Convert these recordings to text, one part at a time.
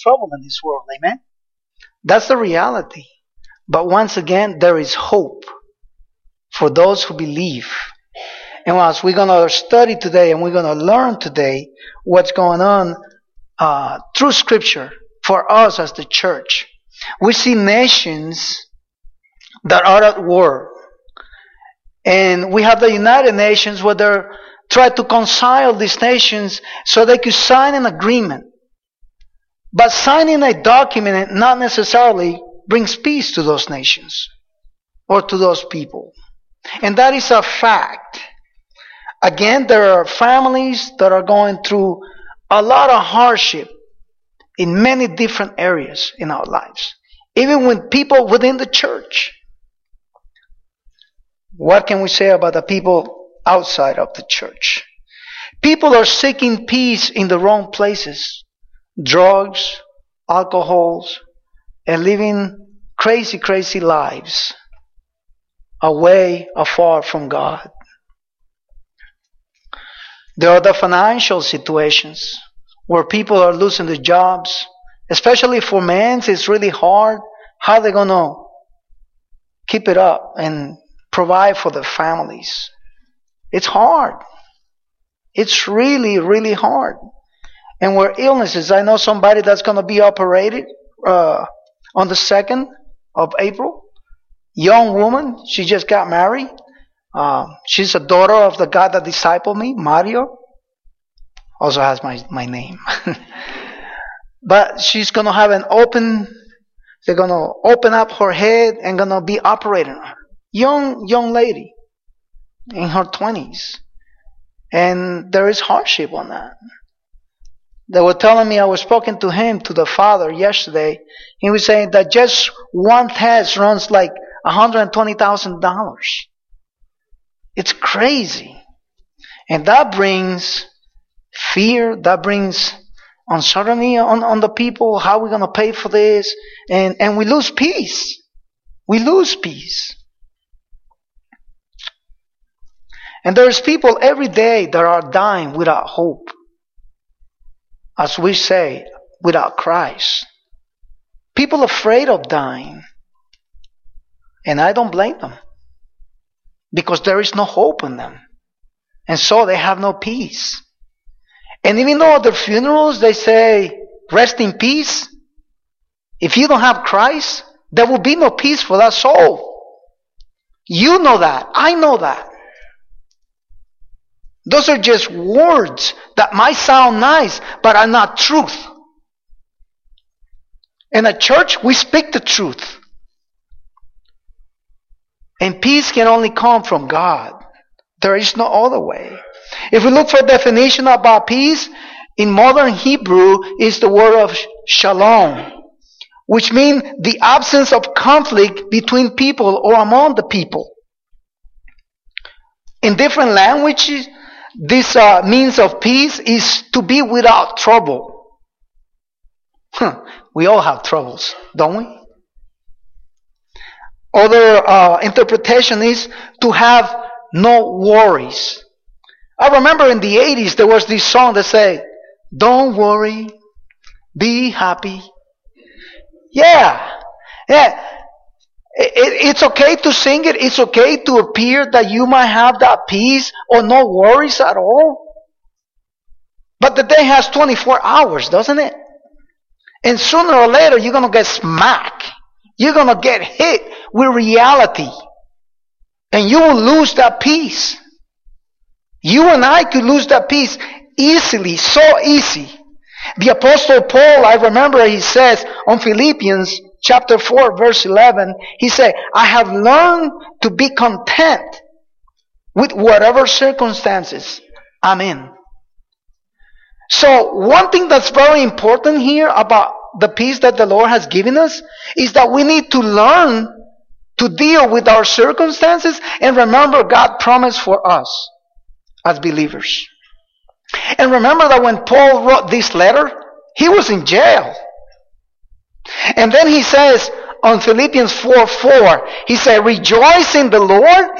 trouble in this world. Amen? That's the reality. But once again, there is hope for those who believe. And as we're going to study today and we're going to learn today what's going on uh, through Scripture for us as the church, we see nations that are at war. And we have the United Nations where they're trying to concile these nations so they could sign an agreement. But signing a document not necessarily brings peace to those nations or to those people. And that is a fact. Again, there are families that are going through a lot of hardship in many different areas in our lives. Even with people within the church. What can we say about the people outside of the church? People are seeking peace in the wrong places. Drugs, alcohols, and living crazy, crazy lives away, afar from God. There are the financial situations where people are losing their jobs, especially for men. It's really hard. How they to keep it up and provide for their families? It's hard. It's really, really hard. And where illnesses, I know somebody that's going to be operated uh, on the second of April. Young woman, she just got married. Uh, she's a daughter of the guy that discipled me, Mario. Also has my, my name. but she's going to have an open, they're going to open up her head and going to be operating her. Young, young lady in her 20s. And there is hardship on that. They were telling me I was speaking to him, to the father yesterday. He was saying that just one test runs like $120,000. It's crazy. And that brings fear, that brings uncertainty on, on the people. How are we going to pay for this? And, and we lose peace. We lose peace. And there's people every day that are dying without hope as we say, without Christ. People afraid of dying. And I don't blame them. Because there is no hope in them. And so they have no peace. And even though at their funerals they say, rest in peace, if you don't have Christ, there will be no peace for that soul. You know that. I know that. Those are just words that might sound nice, but are not truth. In a church, we speak the truth. And peace can only come from God. There is no other way. If we look for a definition about peace, in modern Hebrew is the word of shalom, which means the absence of conflict between people or among the people. In different languages, this uh, means of peace is to be without trouble. Huh. We all have troubles, don't we? Other uh, interpretation is to have no worries. I remember in the 80s there was this song that said, Don't worry, be happy. Yeah. Yeah. It's okay to sing it. It's okay to appear that you might have that peace or no worries at all. But the day has 24 hours, doesn't it? And sooner or later, you're going to get smacked. You're going to get hit with reality. And you will lose that peace. You and I could lose that peace easily, so easy. The apostle Paul, I remember he says on Philippians chapter 4 verse 11, he said, I have learned to be content with whatever circumstances I'm in. So one thing that's very important here about the peace that the Lord has given us is that we need to learn to deal with our circumstances and remember God promised for us as believers. And remember that when Paul wrote this letter, he was in jail. And then he says on Philippians 4 4, he said, Rejoice in the Lord.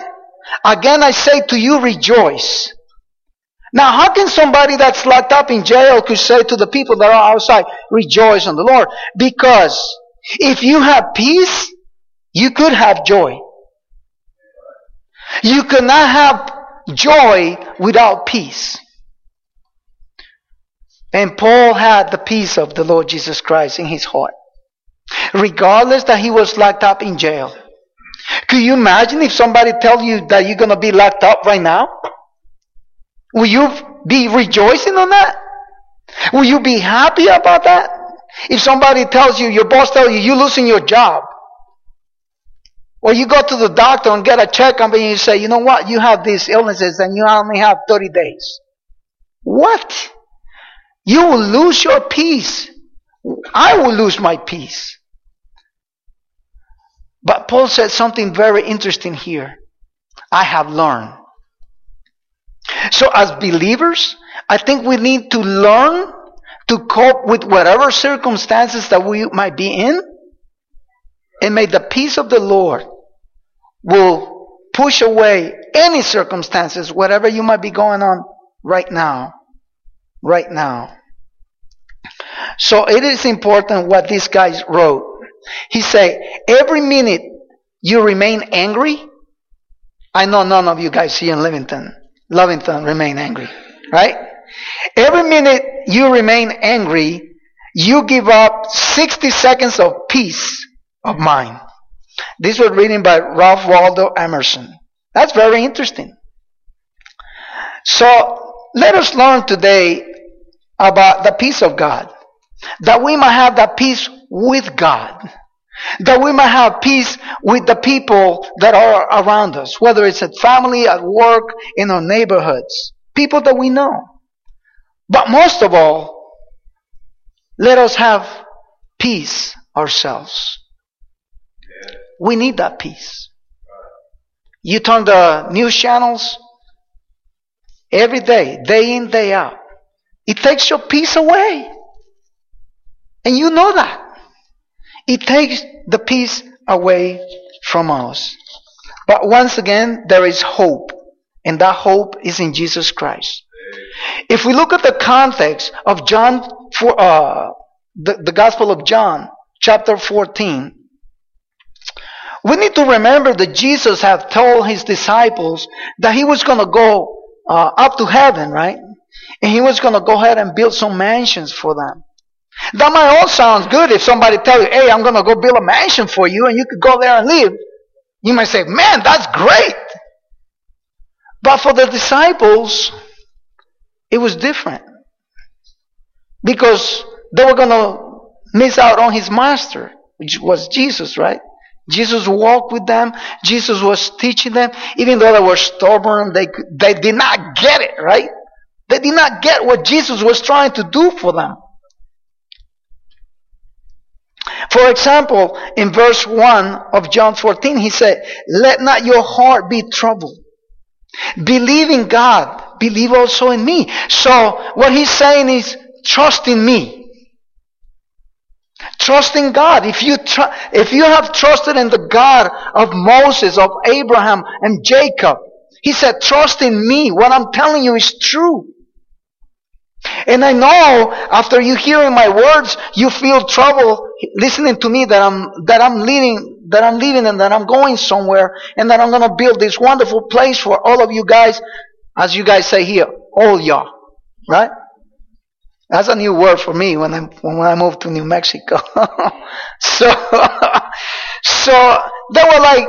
Again I say to you, rejoice. Now, how can somebody that's locked up in jail could say to the people that are outside, rejoice in the Lord? Because if you have peace, you could have joy. You cannot have joy without peace. And Paul had the peace of the Lord Jesus Christ in his heart. Regardless that he was locked up in jail. Could you imagine if somebody tells you that you're going to be locked up right now? Will you be rejoicing on that? Will you be happy about that? If somebody tells you, your boss tells you, you're losing your job. Or you go to the doctor and get a checkup and you say, you know what, you have these illnesses and you only have 30 days. What? You will lose your peace. I will lose my peace. But Paul said something very interesting here. I have learned. So as believers, I think we need to learn to cope with whatever circumstances that we might be in. And may the peace of the Lord will push away any circumstances, whatever you might be going on right now. Right now. So it is important what these guys wrote. He said, every minute you remain angry. I know none of you guys here in Livington, Lovington remain angry, right? Every minute you remain angry, you give up 60 seconds of peace of mind. This was written by Ralph Waldo Emerson. That's very interesting. So let us learn today about the peace of God. That we might have that peace with God. That we might have peace with the people that are around us, whether it's at family, at work, in our neighborhoods, people that we know. But most of all, let us have peace ourselves. We need that peace. You turn the news channels every day, day in, day out. It takes your peace away. And you know that. It takes the peace away from us. But once again, there is hope. And that hope is in Jesus Christ. If we look at the context of John, for, uh, the, the Gospel of John, chapter 14, we need to remember that Jesus had told his disciples that he was going to go uh, up to heaven, right? And he was going to go ahead and build some mansions for them. That might all sound good if somebody tell you, hey, I'm going to go build a mansion for you and you could go there and live. You might say, man, that's great. But for the disciples, it was different. Because they were going to miss out on his master, which was Jesus, right? Jesus walked with them. Jesus was teaching them. Even though they were stubborn, they, they did not get it, right? They did not get what Jesus was trying to do for them. For example, in verse 1 of John 14, he said, Let not your heart be troubled. Believe in God. Believe also in me. So what he's saying is, trust in me. Trust in God. If you, tr- if you have trusted in the God of Moses, of Abraham, and Jacob, he said, trust in me. What I'm telling you is true. And I know after you hearing my words, you feel trouble listening to me that I'm, that I'm leading, that I'm leaving and that I'm going somewhere and that I'm going to build this wonderful place for all of you guys, as you guys say here, all y'all. Right? That's a new word for me when I, when I moved to New Mexico. so, so they were like,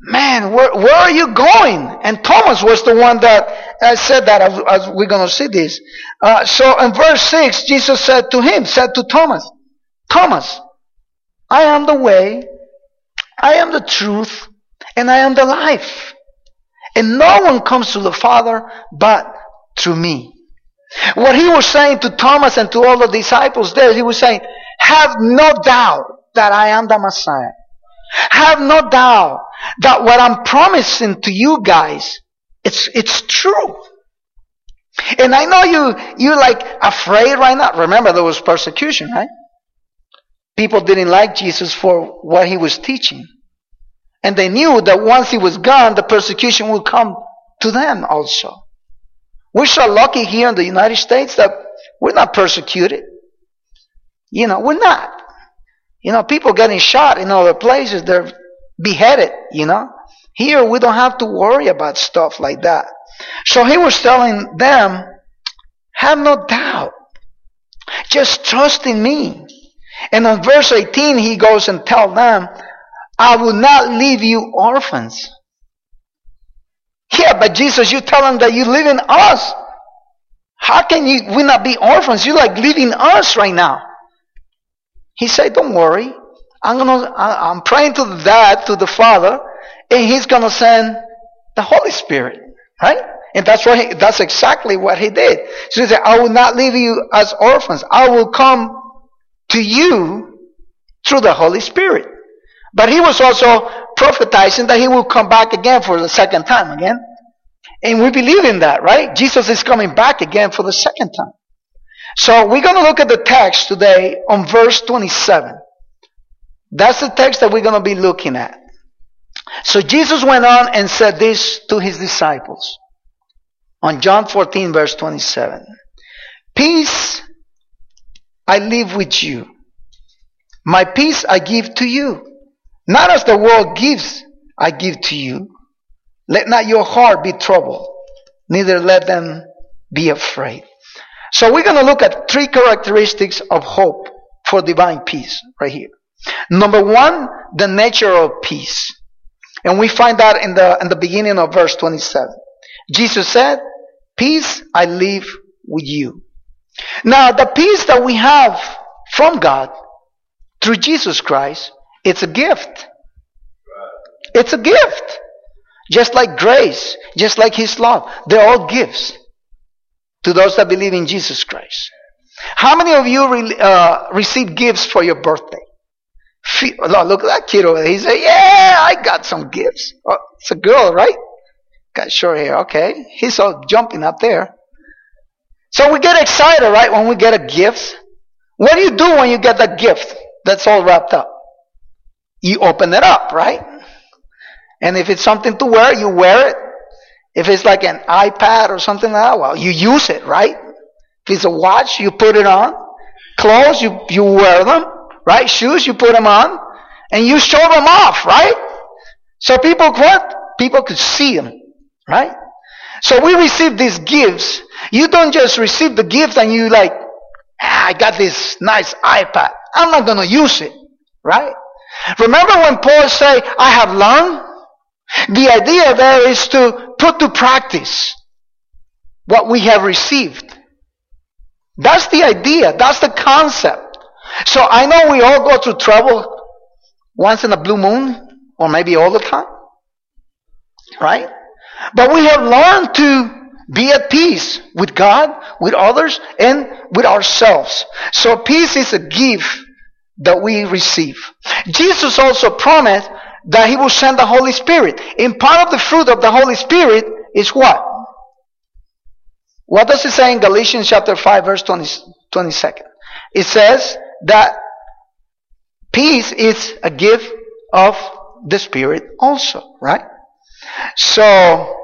man, where, where are you going? And Thomas was the one that uh, said that as, as we're going to see this. Uh, so in verse 6, Jesus said to him, said to Thomas, Thomas, I am the way, I am the truth, and I am the life. And no one comes to the Father but through me. What he was saying to Thomas and to all the disciples there, he was saying, have no doubt that I am the Messiah. Have no doubt that what I'm promising to you guys, it's, it's true. And I know you, you're like afraid right now. Remember there was persecution, right? People didn't like Jesus for what he was teaching. And they knew that once he was gone, the persecution would come to them also. We're so lucky here in the United States that we're not persecuted. You know, we're not. You know, people getting shot in other places, they're beheaded, you know. Here we don't have to worry about stuff like that. So he was telling them, have no doubt. Just trust in me. And on verse 18, he goes and tell them, I will not leave you orphans. Yeah, but Jesus, you tell them that you live in us. How can you we not be orphans? You're like leaving us right now. He said, Don't worry. I'm gonna I'm praying to the dad, to the father, and he's gonna send the Holy Spirit. Right? And that's what he, that's exactly what he did. So he said, I will not leave you as orphans. I will come to you through the Holy Spirit. But he was also prophetizing that he will come back again for the second time again. And we believe in that, right? Jesus is coming back again for the second time. So we're going to look at the text today on verse 27. That's the text that we're going to be looking at. So Jesus went on and said this to his disciples on John 14 verse 27. Peace I live with you. My peace I give to you. Not as the world gives, I give to you. Let not your heart be troubled, neither let them be afraid. So we're going to look at three characteristics of hope for divine peace right here. Number one, the nature of peace. And we find that in the, in the beginning of verse 27. Jesus said, Peace I leave with you. Now, the peace that we have from God through Jesus Christ, it's a gift. It's a gift. Just like grace, just like His love. They're all gifts to those that believe in Jesus Christ. How many of you re- uh, receive gifts for your birthday? Look at that kid over there. He said, Yeah, I got some gifts. Oh, it's a girl, right? Got short hair. Okay. He's all jumping up there. So we get excited, right, when we get a gift. What do you do when you get that gift that's all wrapped up? You open it up, right? And if it's something to wear, you wear it. If it's like an iPad or something like that, well, you use it, right? If it's a watch, you put it on. Clothes, you, you wear them, right? Shoes, you put them on. And you show them off, right? So people, what? People could see them, right? So we receive these gifts. You don't just receive the gift and you like, ah, I got this nice iPad. I'm not going to use it, right? Remember when Paul said, I have learned the idea there is to put to practice what we have received. That's the idea. That's the concept. So I know we all go through trouble once in a blue moon, or maybe all the time. Right? But we have learned to be at peace with God, with others, and with ourselves. So peace is a gift that we receive. Jesus also promised that he will send the Holy Spirit. And part of the fruit of the Holy Spirit is what? What does it say in Galatians chapter 5 verse 20, 22nd? It says that peace is a gift of the Spirit also, right? So,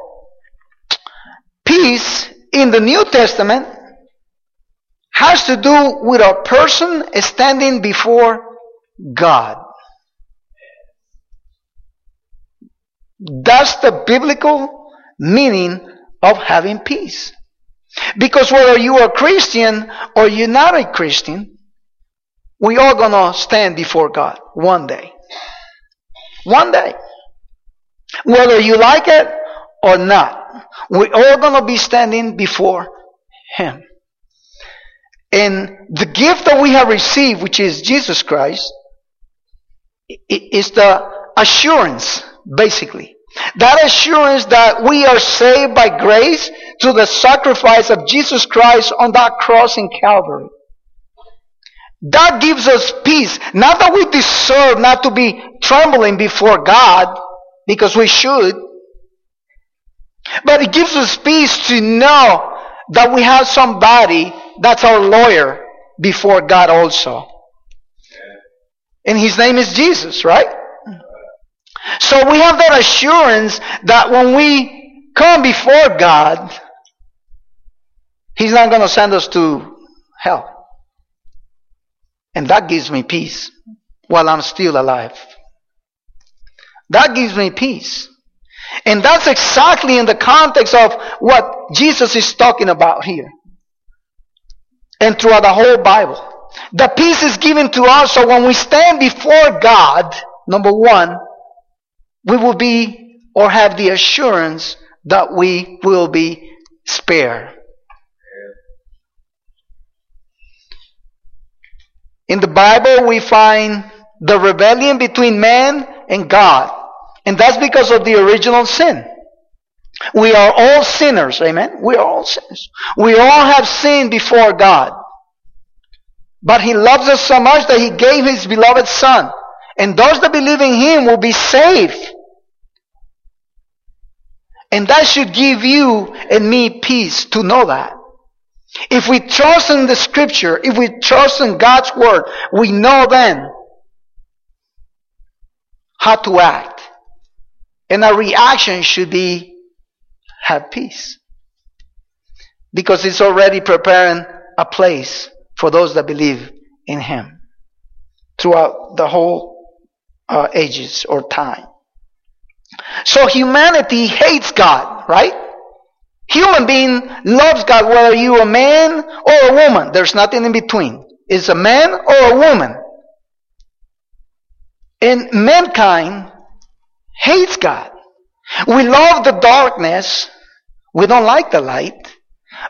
peace in the New Testament has to do with a person standing before God. That's the biblical meaning of having peace. Because whether you are a Christian or you're not a Christian, we are gonna stand before God one day. One day. Whether you like it or not, we're all gonna be standing before Him. And the gift that we have received, which is Jesus Christ, is the assurance basically. That assurance that we are saved by grace through the sacrifice of Jesus Christ on that cross in Calvary. That gives us peace. Not that we deserve not to be trembling before God, because we should. But it gives us peace to know that we have somebody that's our lawyer before God also. And his name is Jesus, right? So we have that assurance that when we come before God, He's not going to send us to hell. And that gives me peace while I'm still alive. That gives me peace. And that's exactly in the context of what Jesus is talking about here. And throughout the whole Bible. The peace is given to us so when we stand before God, number one, we will be or have the assurance that we will be spared. In the Bible, we find the rebellion between man and God. And that's because of the original sin. We are all sinners, amen? We are all sinners. We all have sinned before God. But He loves us so much that He gave His beloved Son. And those that believe in Him will be saved. And that should give you and me peace to know that. If we trust in the scripture, if we trust in God's word, we know then how to act. And our reaction should be have peace. Because it's already preparing a place for those that believe in Him throughout the whole uh, ages or time. So humanity hates God, right? Human being loves God whether you are a man or a woman. There's nothing in between. It's a man or a woman. And mankind hates God. We love the darkness. We don't like the light.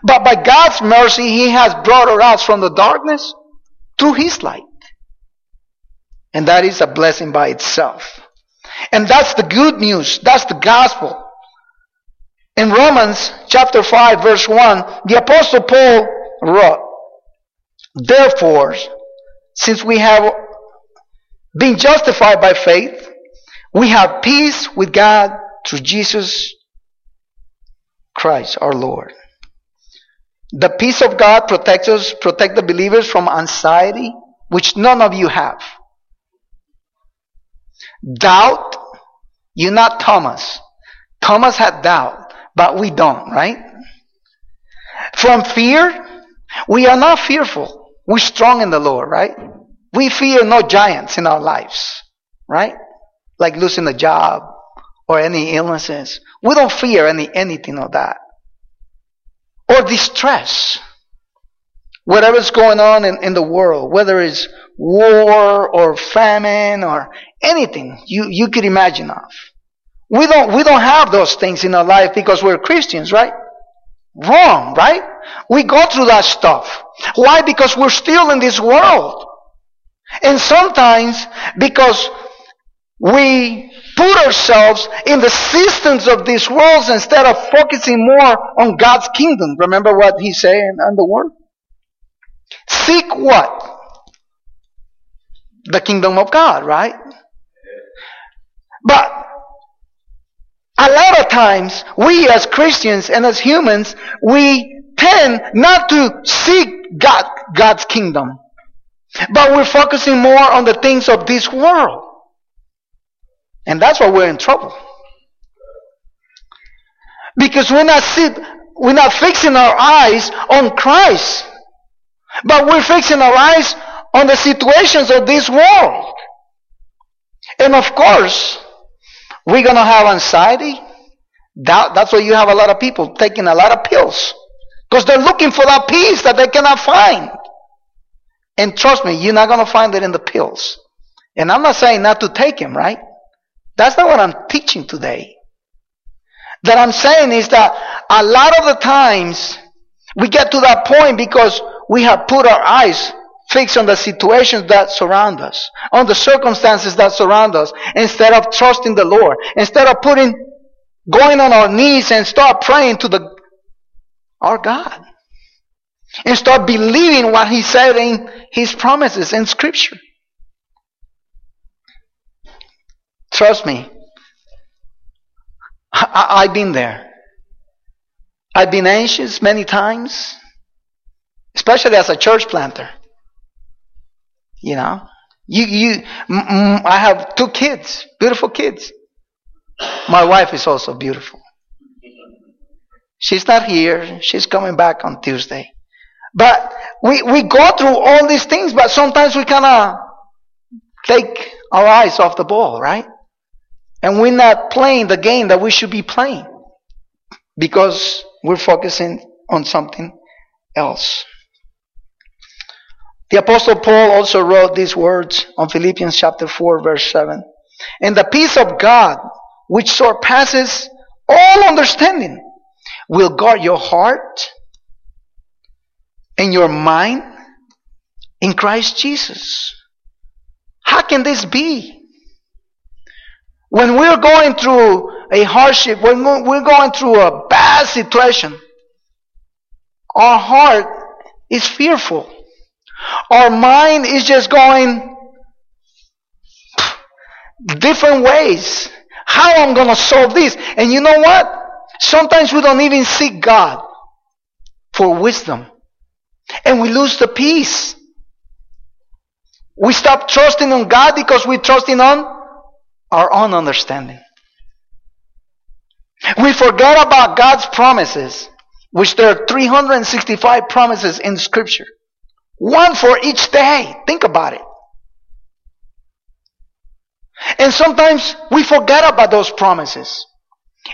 But by God's mercy, He has brought us from the darkness to His light. And that is a blessing by itself. And that's the good news. That's the gospel. In Romans chapter 5 verse 1, the apostle Paul wrote, Therefore, since we have been justified by faith, we have peace with God through Jesus Christ our Lord. The peace of God protects us, protect the believers from anxiety, which none of you have. Doubt, you're not Thomas. Thomas had doubt, but we don't, right? From fear, we are not fearful. We're strong in the Lord, right? We fear no giants in our lives, right? Like losing a job or any illnesses. We don't fear any anything of that. Or distress. Whatever's going on in, in the world, whether it's war or famine or anything you, you could imagine of. We don't, we don't have those things in our life because we're Christians, right? Wrong, right? We go through that stuff. Why? Because we're still in this world. And sometimes because we put ourselves in the systems of these worlds instead of focusing more on God's kingdom. Remember what he said in the word? Seek what? The kingdom of God, right? But a lot of times, we as Christians and as humans, we tend not to seek God, God's kingdom. But we're focusing more on the things of this world. And that's why we're in trouble. Because we're not we're not fixing our eyes on Christ. But we're fixing our eyes on the situations of this world. And of course, we're going to have anxiety. That, that's why you have a lot of people taking a lot of pills. Because they're looking for that peace that they cannot find. And trust me, you're not going to find it in the pills. And I'm not saying not to take them, right? That's not what I'm teaching today. That I'm saying is that a lot of the times we get to that point because we have put our eyes fixed on the situations that surround us, on the circumstances that surround us, instead of trusting the Lord, instead of putting, going on our knees and start praying to the, our God. And start believing what He said in His promises in Scripture. Trust me. I, have been there. I've been anxious many times, especially as a church planter. You know, you, you, I have two kids, beautiful kids. My wife is also beautiful. She's not here. She's coming back on Tuesday. But we, we go through all these things, but sometimes we kind of take our eyes off the ball, right? And we're not playing the game that we should be playing because we're focusing on something else. The apostle Paul also wrote these words on Philippians chapter 4 verse 7. And the peace of God, which surpasses all understanding, will guard your heart and your mind in Christ Jesus. How can this be? When we're going through a hardship, when we're going through a bad situation, our heart is fearful. Our mind is just going different ways. How I'm going to solve this? And you know what? Sometimes we don't even seek God for wisdom. And we lose the peace. We stop trusting on God because we're trusting on our own understanding. We forget about God's promises, which there are 365 promises in Scripture. One for each day. Think about it. And sometimes we forget about those promises.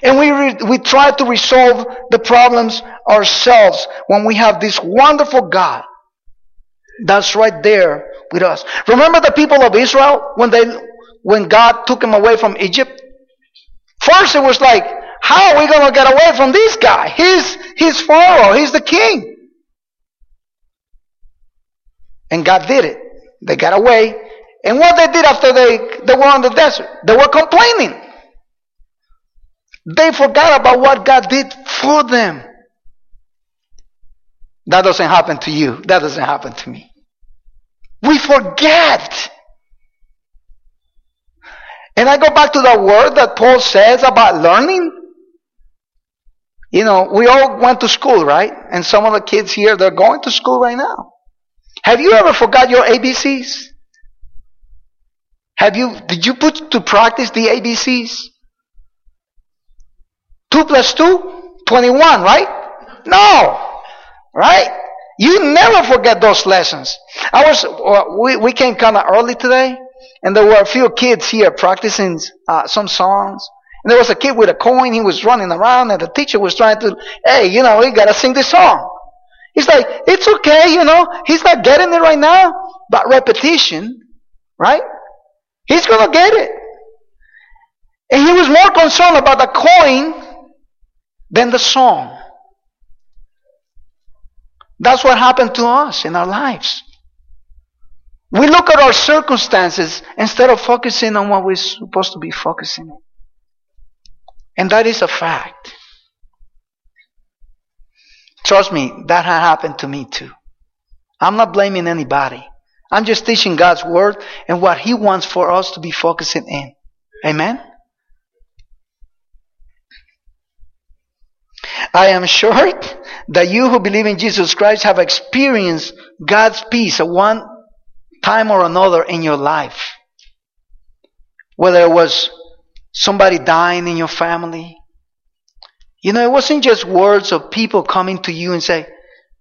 And we, re- we try to resolve the problems ourselves when we have this wonderful God that's right there with us. Remember the people of Israel when they, when God took them away from Egypt? First it was like, how are we going to get away from this guy? He's, he's Pharaoh. He's the king. And God did it. They got away. And what they did after they, they were on the desert? They were complaining. They forgot about what God did for them. That doesn't happen to you. That doesn't happen to me. We forget. And I go back to the word that Paul says about learning. You know, we all went to school, right? And some of the kids here, they're going to school right now. Have you ever forgot your ABCs? Have you, did you put to practice the ABCs? 2 plus 2? 21, right? No. Right? You never forget those lessons. I was, uh, we, we came kind of early today, and there were a few kids here practicing uh, some songs. And there was a kid with a coin, he was running around, and the teacher was trying to, hey, you know, we gotta sing this song. He's like, it's okay, you know, he's not getting it right now, but repetition, right? He's gonna get it. And he was more concerned about the coin than the song. That's what happened to us in our lives. We look at our circumstances instead of focusing on what we're supposed to be focusing on. And that is a fact. Trust me, that had happened to me too. I'm not blaming anybody. I'm just teaching God's word and what He wants for us to be focusing in. Amen? I am sure that you who believe in Jesus Christ have experienced God's peace at one time or another in your life. Whether it was somebody dying in your family. You know, it wasn't just words of people coming to you and say,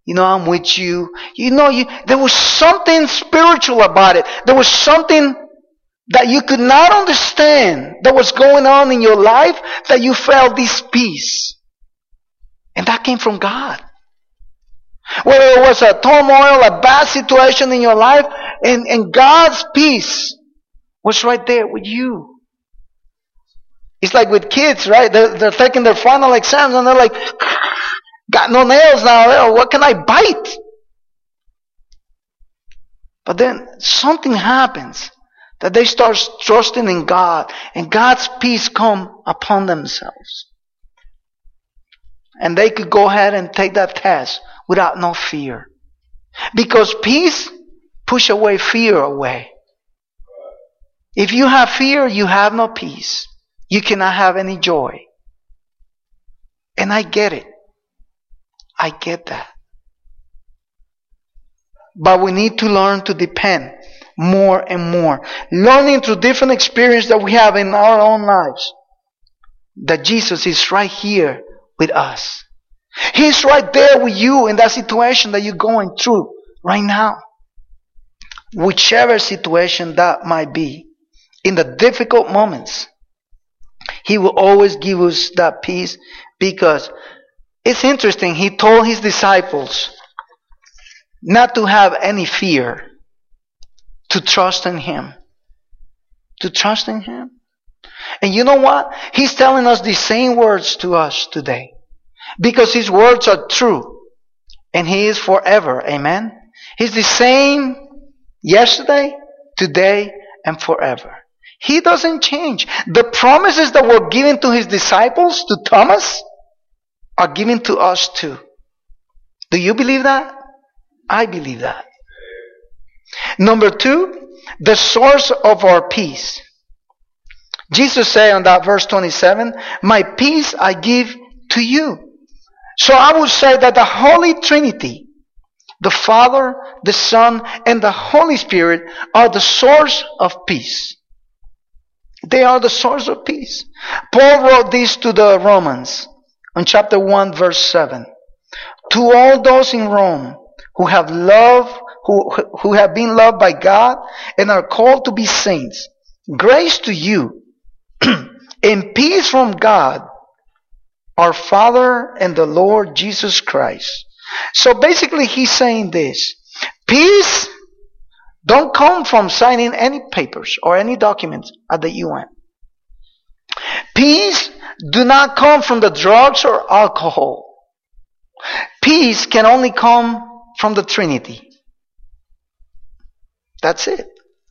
you know, I'm with you. You know, you, there was something spiritual about it. There was something that you could not understand that was going on in your life that you felt this peace. And that came from God. Whether it was a turmoil, a bad situation in your life, and, and God's peace was right there with you. It's like with kids, right? They're, they're taking their final exams and they're like, got no nails now. Eh? What can I bite? But then something happens that they start trusting in God and God's peace come upon themselves. And they could go ahead and take that test without no fear. Because peace push away fear away. If you have fear, you have no peace. You cannot have any joy. And I get it. I get that. But we need to learn to depend more and more. Learning through different experiences that we have in our own lives that Jesus is right here with us. He's right there with you in that situation that you're going through right now. Whichever situation that might be, in the difficult moments, He will always give us that peace because it's interesting. He told His disciples not to have any fear, to trust in Him. To trust in Him. And you know what? He's telling us the same words to us today. Because His words are true. And He is forever. Amen? He's the same yesterday, today, and forever. He doesn't change. The promises that were given to His disciples, to Thomas, are given to us too. Do you believe that? I believe that. Number two, the source of our peace. Jesus said on that verse 27, My peace I give to you. So I would say that the Holy Trinity, the Father, the Son, and the Holy Spirit are the source of peace. They are the source of peace. Paul wrote this to the Romans on chapter 1 verse 7. To all those in Rome who have loved, who, who have been loved by God and are called to be saints, grace to you and peace from God our Father and the Lord Jesus Christ. So basically he's saying this. Peace don't come from signing any papers or any documents at the UN. Peace do not come from the drugs or alcohol. Peace can only come from the Trinity. That's it.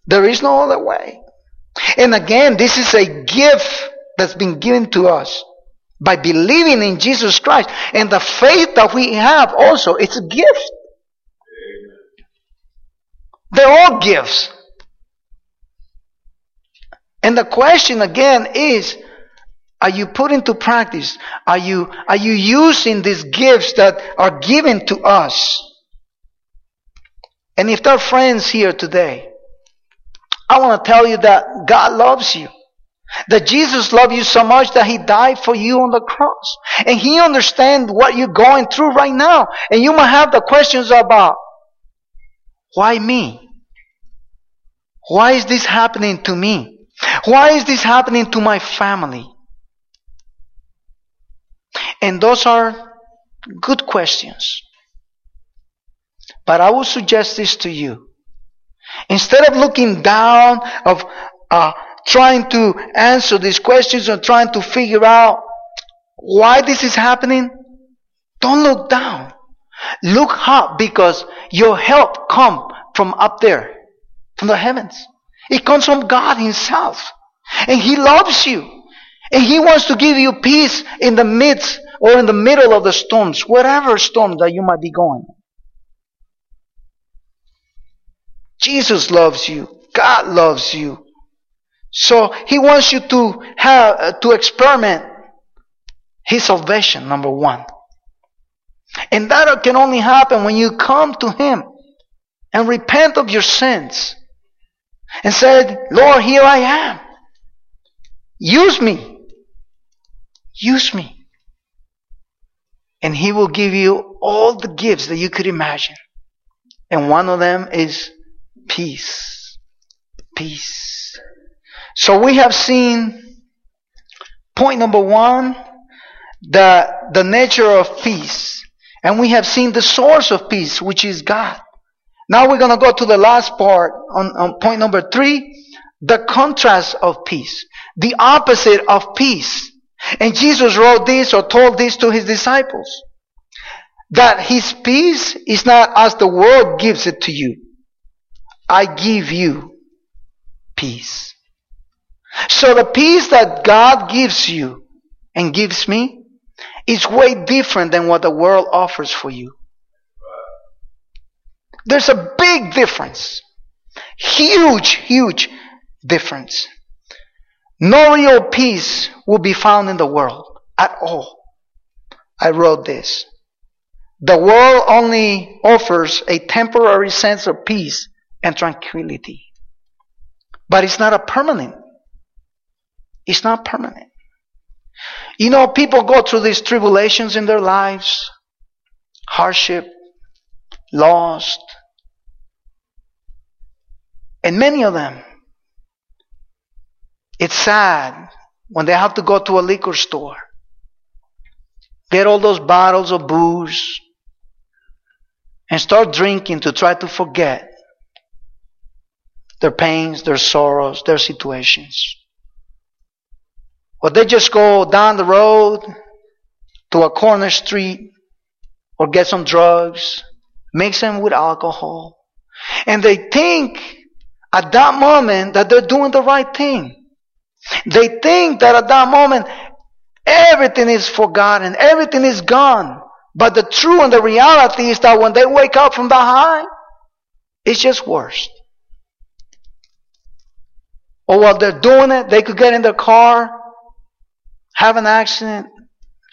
There is no other way. And again, this is a gift that's been given to us by believing in Jesus Christ. And the faith that we have also, it's a gift. They're all gifts. And the question again is, are you putting to practice? Are you, are you using these gifts that are given to us? And if there are friends here today, I want to tell you that God loves you. That Jesus loved you so much that He died for you on the cross. And He understands what you're going through right now. And you might have the questions about, why me? Why is this happening to me? Why is this happening to my family? And those are good questions. But I will suggest this to you. Instead of looking down, of uh, trying to answer these questions or trying to figure out why this is happening, don't look down. Look up because your help comes from up there, from the heavens. It comes from God Himself. And He loves you. And He wants to give you peace in the midst or in the middle of the storms, whatever storm that you might be going. Jesus loves you. God loves you. So he wants you to have uh, to experiment his salvation number 1. And that can only happen when you come to him and repent of your sins and said, "Lord, here I am. Use me. Use me." And he will give you all the gifts that you could imagine. And one of them is peace. Peace. So we have seen point number one, the, the nature of peace. And we have seen the source of peace, which is God. Now we're going to go to the last part on, on point number three, the contrast of peace. The opposite of peace. And Jesus wrote this or told this to his disciples. That his peace is not as the world gives it to you. I give you peace. So the peace that God gives you and gives me is way different than what the world offers for you. There's a big difference. Huge, huge difference. No real peace will be found in the world at all. I wrote this. The world only offers a temporary sense of peace and tranquility. But it's not a permanent. It's not permanent. You know, people go through these tribulations in their lives, hardship, lost, and many of them, it's sad when they have to go to a liquor store, get all those bottles of booze, and start drinking to try to forget their pains, their sorrows, their situations. Or they just go down the road to a corner street or get some drugs, mix them with alcohol, and they think at that moment that they're doing the right thing. They think that at that moment everything is forgotten, everything is gone. But the true and the reality is that when they wake up from the high, it's just worse. Or while they're doing it, they could get in their car, have an accident,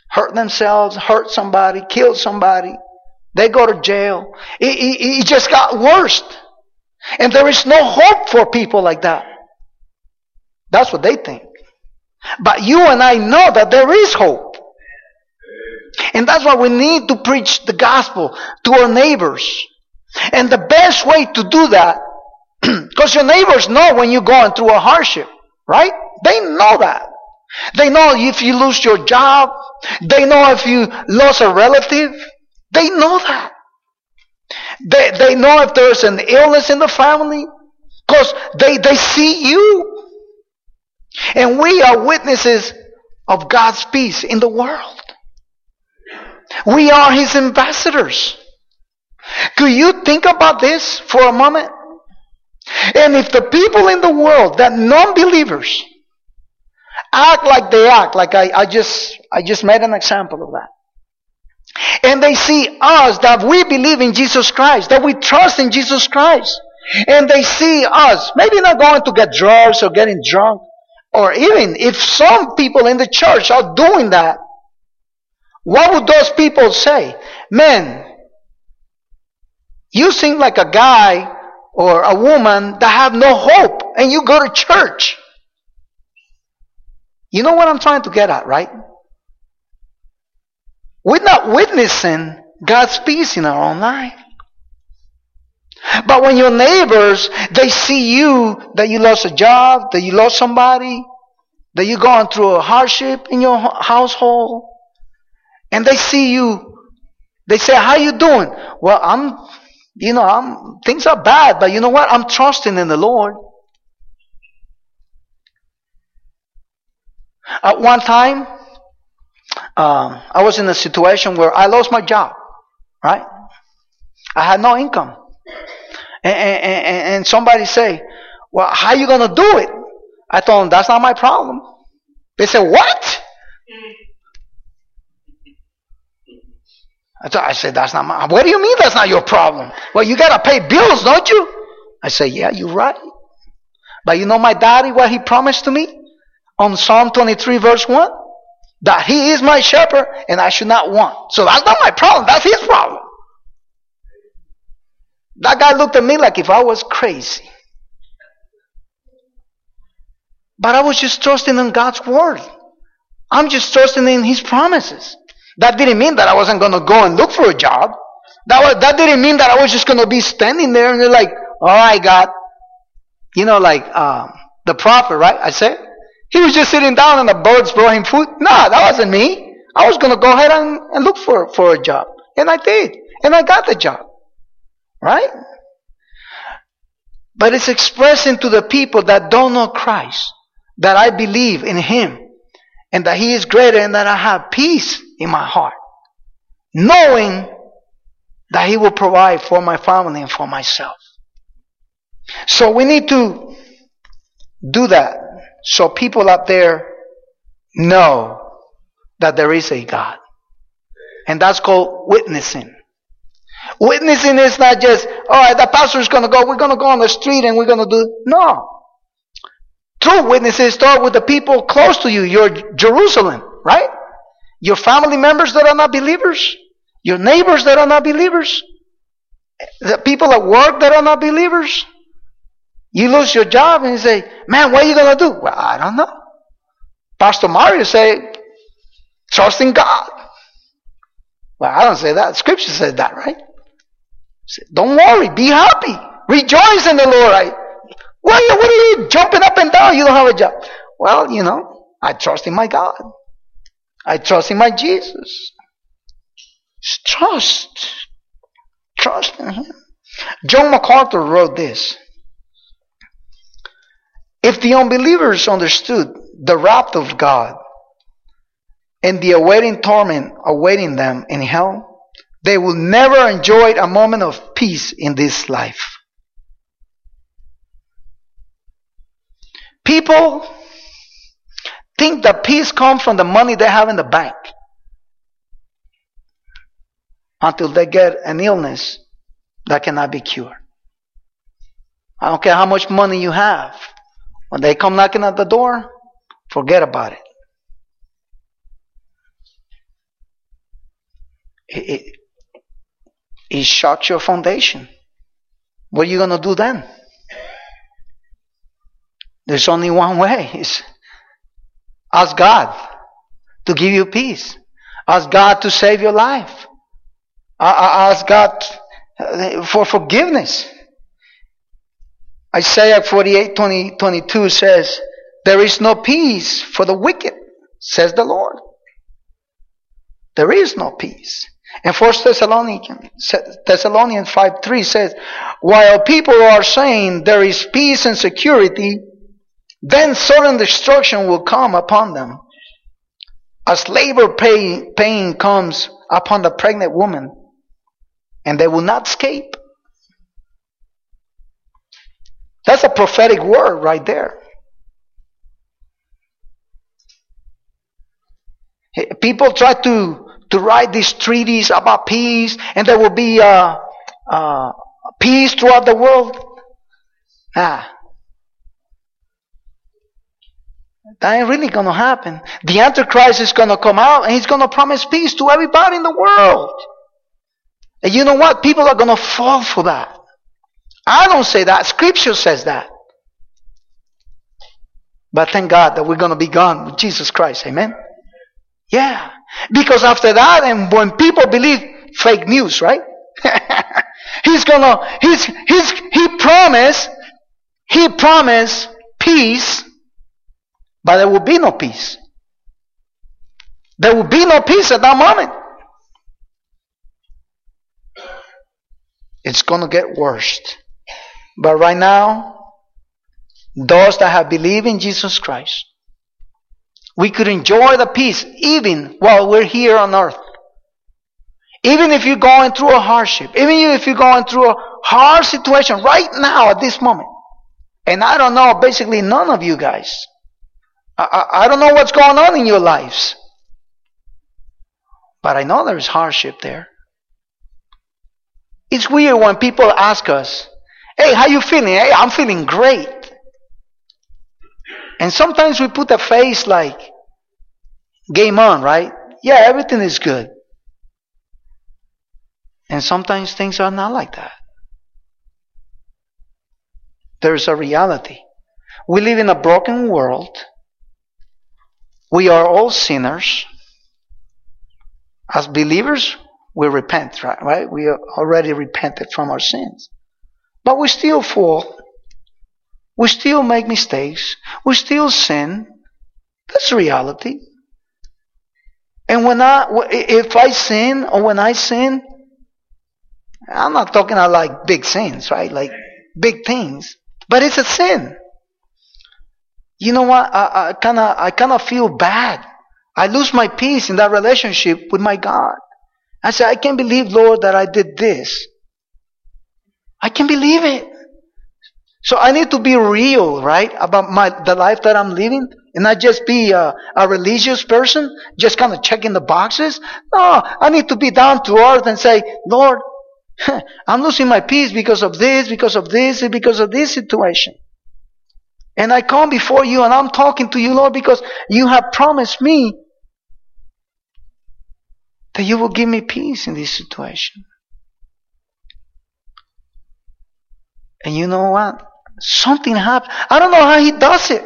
hurt themselves, hurt somebody, kill somebody. They go to jail. It, it, it just got worse. And there is no hope for people like that. That's what they think. But you and I know that there is hope. And that's why we need to preach the gospel to our neighbors. And the best way to do that, because your neighbors know when you're going through a hardship, right? They know that. They know if you lose your job. They know if you lost a relative. They know that. They, they know if there's an illness in the family. Because they, they see you. And we are witnesses of God's peace in the world. We are His ambassadors. Could you think about this for a moment? And if the people in the world, that non-believers, act like they act, like I, I just, I just made an example of that. And they see us that we believe in Jesus Christ, that we trust in Jesus Christ. And they see us, maybe not going to get drugs or getting drunk, or even if some people in the church are doing that, what would those people say? Man, you seem like a guy or a woman that have no hope and you go to church. You know what I'm trying to get at, right? We're not witnessing God's peace in our own life. But when your neighbors, they see you, that you lost a job, that you lost somebody, that you're going through a hardship in your household, and they see you, they say, how you doing? Well, I'm, you know, I'm, things are bad, but you know what? I'm trusting in the Lord. At one time, um, I was in a situation where I lost my job, right? I had no income. And, and, and somebody say, well, how you going to do it? I told them, that's not my problem. They said, what? I said, that's not my, what do you mean that's not your problem? Well, you got to pay bills, don't you? I said, yeah, you're right. But you know my daddy, what he promised to me? On Psalm 23 verse 1? That he is my shepherd and I should not want. So that's not my problem. That's his problem. That guy looked at me like if I was crazy. But I was just trusting in God's word. I'm just trusting in his promises. That didn't mean that I wasn't going to go and look for a job. That, was, that didn't mean that I was just going to be standing there and they're like, all right, God. You know, like um, the prophet, right? I said. He was just sitting down and the birds brought him food. No, that wasn't me. I was going to go ahead and, and look for, for a job. And I did. And I got the job. Right? But it's expressing to the people that don't know Christ that I believe in Him and that He is greater and that I have peace in my heart. Knowing that He will provide for my family and for myself. So we need to do that so people up there know that there is a God. And that's called witnessing. Witnessing is not just, all right, the pastor is going to go, we're going to go on the street and we're going to do, no. True witnesses start with the people close to you, your Jerusalem, right? Your family members that are not believers, your neighbors that are not believers, the people at work that are not believers. You lose your job and you say, man, what are you going to do? Well, I don't know. Pastor Mario say, Trust in God. Well, I don't say that. Scripture says that, right? Don't worry. Be happy. Rejoice in the Lord. I, what, what are you jumping up and down? You don't have a job. Well, you know, I trust in my God. I trust in my Jesus. Trust. Trust in Him. John MacArthur wrote this. If the unbelievers understood the wrath of God and the awaiting torment awaiting them in hell, they will never enjoy a moment of peace in this life. People think that peace comes from the money they have in the bank until they get an illness that cannot be cured. I don't care how much money you have. When they come knocking at the door, forget about it. It, it, it shocks your foundation. What are you going to do then? There's only one way. It's ask God to give you peace. Ask God to save your life. Ask God for forgiveness. Isaiah 48, 20, 22 says, There is no peace for the wicked, says the Lord. There is no peace. And 1 Thessalonians, Thessalonians 5, 3 says, While people are saying there is peace and security, then sudden destruction will come upon them. As labor pain, pain comes upon the pregnant woman, and they will not escape. That's a prophetic word right there. People try to, to write these treaties about peace, and there will be uh, uh, peace throughout the world. Ah, That ain't really going to happen. The Antichrist is going to come out and he's going to promise peace to everybody in the world. And you know what? People are going to fall for that. I don't say that. Scripture says that. But thank God that we're going to be gone with Jesus Christ. Amen? Yeah. Because after that, and when people believe fake news, right? he's gonna, he's, he's, he promised, he promised peace but there will be no peace. There will be no peace at that moment. It's going to get worse. But right now, those that have believed in Jesus Christ, we could enjoy the peace even while we're here on earth. Even if you're going through a hardship, even if you're going through a hard situation right now at this moment. And I don't know, basically none of you guys. I, I don't know what's going on in your lives. But I know there's hardship there. It's weird when people ask us, hey, how you feeling? Hey, I'm feeling great. And sometimes we put a face like, game on, right? Yeah, everything is good. And sometimes things are not like that. There's a reality. We live in a broken world we are all sinners. As believers, we repent, right? right? We already repented from our sins. But we still fall. We still make mistakes. We still sin. That's reality. And when I, if I sin or when I sin, I'm not talking about like big sins, right? Like big things. But it's a sin you know what? I, kind of I kind of feel bad. I lose my peace in that relationship with my God. I say, I can't believe, Lord, that I did this. I can't believe it. So I need to be real, right, about my the life that I'm living, and not just be a, a religious person, just kind of checking the boxes. No, I need to be down to earth and say, Lord, I'm losing my peace because of this, because of this, and because of this situation. And I come before you and I'm talking to you, Lord, because you have promised me that you will give me peace in this situation. And you know what? Something happens. I don't know how he does it.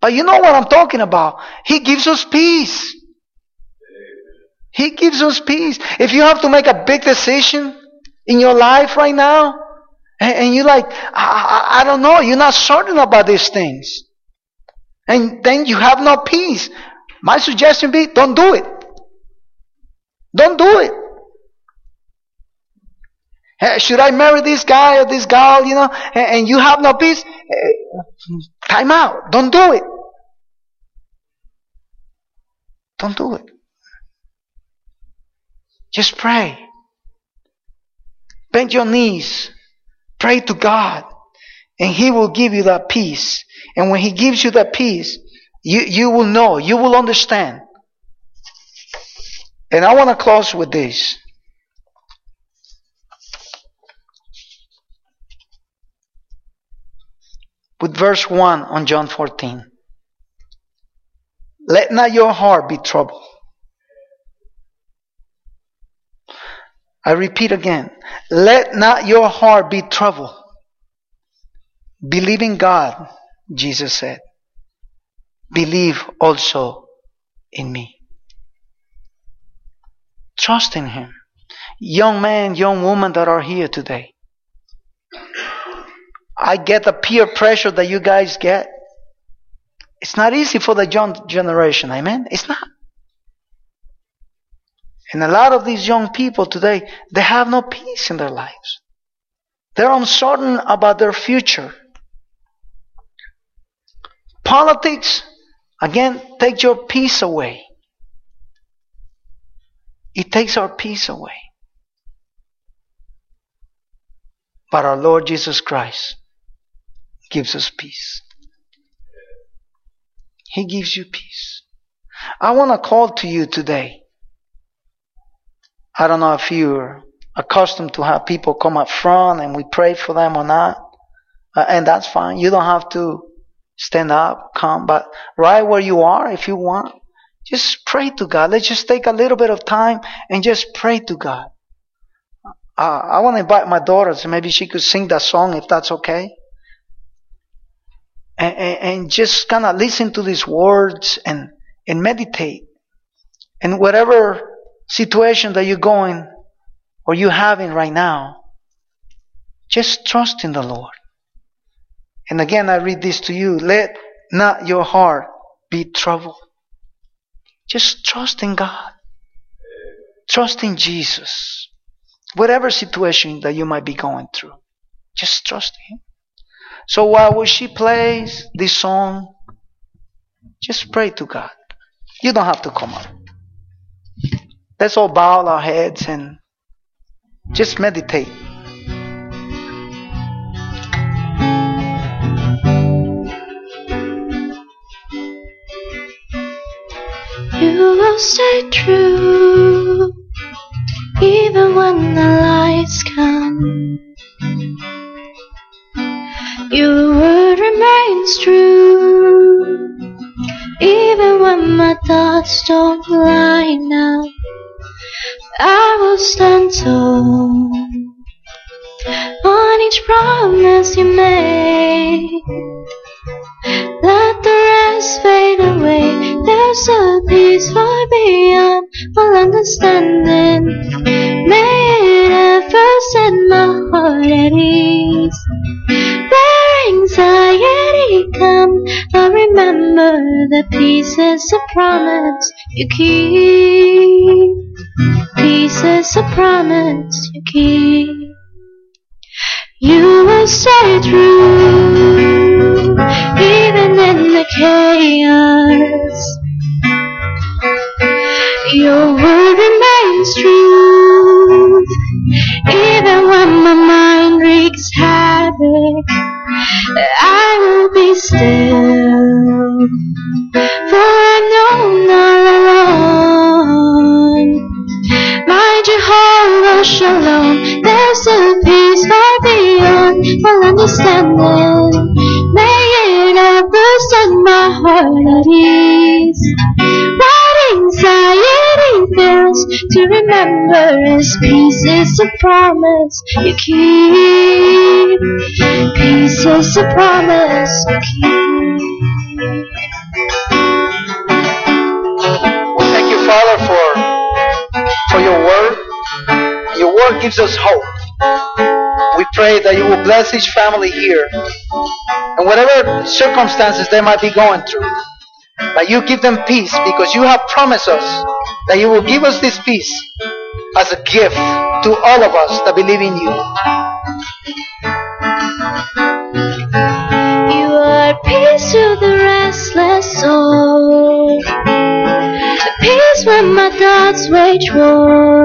But you know what I'm talking about. He gives us peace. He gives us peace. If you have to make a big decision in your life right now, and, and you're like, I, I, I don't know, you're not certain about these things. And then you have no peace. My suggestion be, don't do it. Don't do it. Should I marry this guy or this girl, you know, and you have no peace? Eh, time out. Don't do it. Don't do it. Just pray. Bend your knees. Pray to God. And He will give you that peace. And when He gives you that peace, you, you will know, you will understand. And I want to close with this. With verse 1 on John 14. Let not your heart be troubled. I repeat again. Let not your heart be troubled. Believe in God, Jesus said. Believe also in me. Trust in Him. Young man, young woman that are here today. I get the peer pressure that you guys get. It's not easy for the young generation, amen? It's not. And a lot of these young people today, they have no peace in their lives. They're uncertain about their future. Politics, again, takes your peace away. It takes our peace away. But our Lord Jesus Christ gives us peace. He gives you peace. I want to call to you today. I don't know if you're accustomed to have people come up front and we pray for them or not. Uh, and that's fine. You don't have to stand up, come, but right where you are, if you want, just pray to God. Let's just take a little bit of time and just pray to God. Uh, I want to invite my daughter, so maybe she could sing that song if that's okay and, and, just kind of listen to these words and, and meditate. And whatever situation that you're going or you're having right now, just trust in the Lord. And again, I read this to you. Let not your heart be troubled. Just trust in God. Trust in Jesus. Whatever situation that you might be going through, just trust Him. So while she plays this song, just pray to God. You don't have to come up. Let's all bow our heads and just meditate. You will stay true even when the lights come. Your word remains true. Even when my thoughts don't line up, I will stand tall on each promise you made. Let the rest fade away. There's a peace far beyond all understanding. May it ever set my heart at ease anxiety come, I remember the pieces of promise you keep. Pieces of promise you keep. You will stay true, even in the chaos. Your word remains true, even when my mind wreaks havoc. I will be still, for I know not alone. My Jehovah Shalom, there's a peace far beyond all understanding. May it ever set my heart at ease. What anxiety feels to remember is peace is a promise you keep. A promise you keep. Thank you, Father, for your word your word gives us hope. We pray that you will bless each family here and whatever circumstances they might be going through. That you give them peace because you have promised us that you will give us this peace as a gift to all of us that believe in. You thoughts wage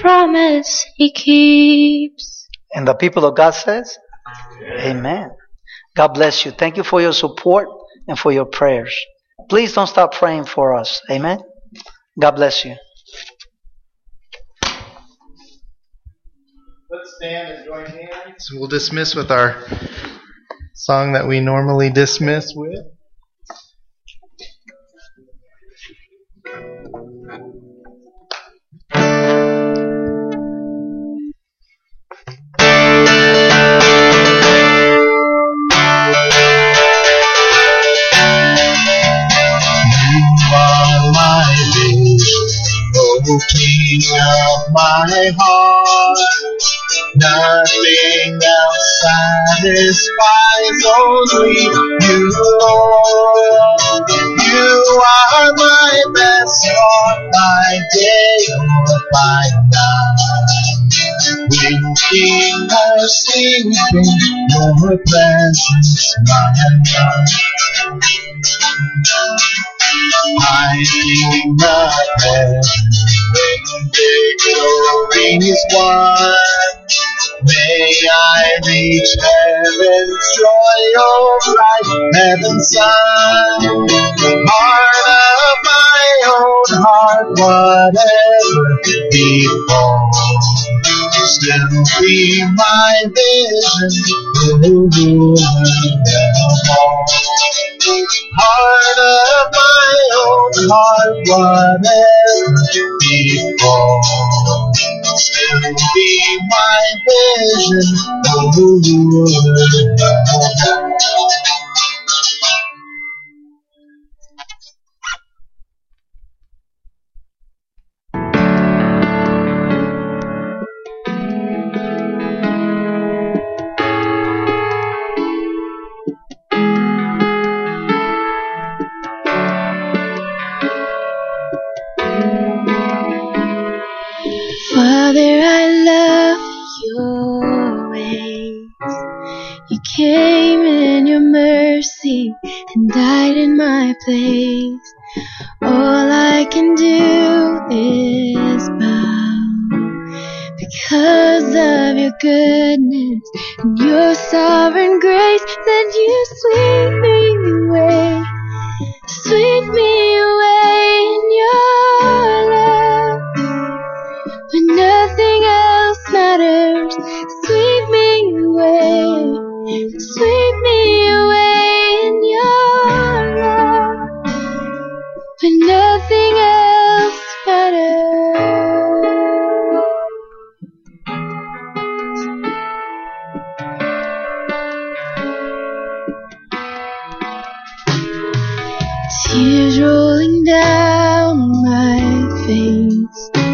promise he keeps. And the people of God says, Amen. God bless you. Thank you for your support and for your prayers. Please don't stop praying for us. Amen. God bless you. Let's stand and join hands. We'll dismiss with our song that we normally dismiss with. King of my heart. Nothing else satisfies, oh, only you, Lord. You are my best on my day or by night. Winking or sinking, your presence my life. I sing the heaven when victory is won. May I reach heaven's joy, oh bright heaven's sun. Heart of my own heart, whatever befall, still be my vision, oh Lord of all. Heart of whatever befall, still be my vision, oh Lord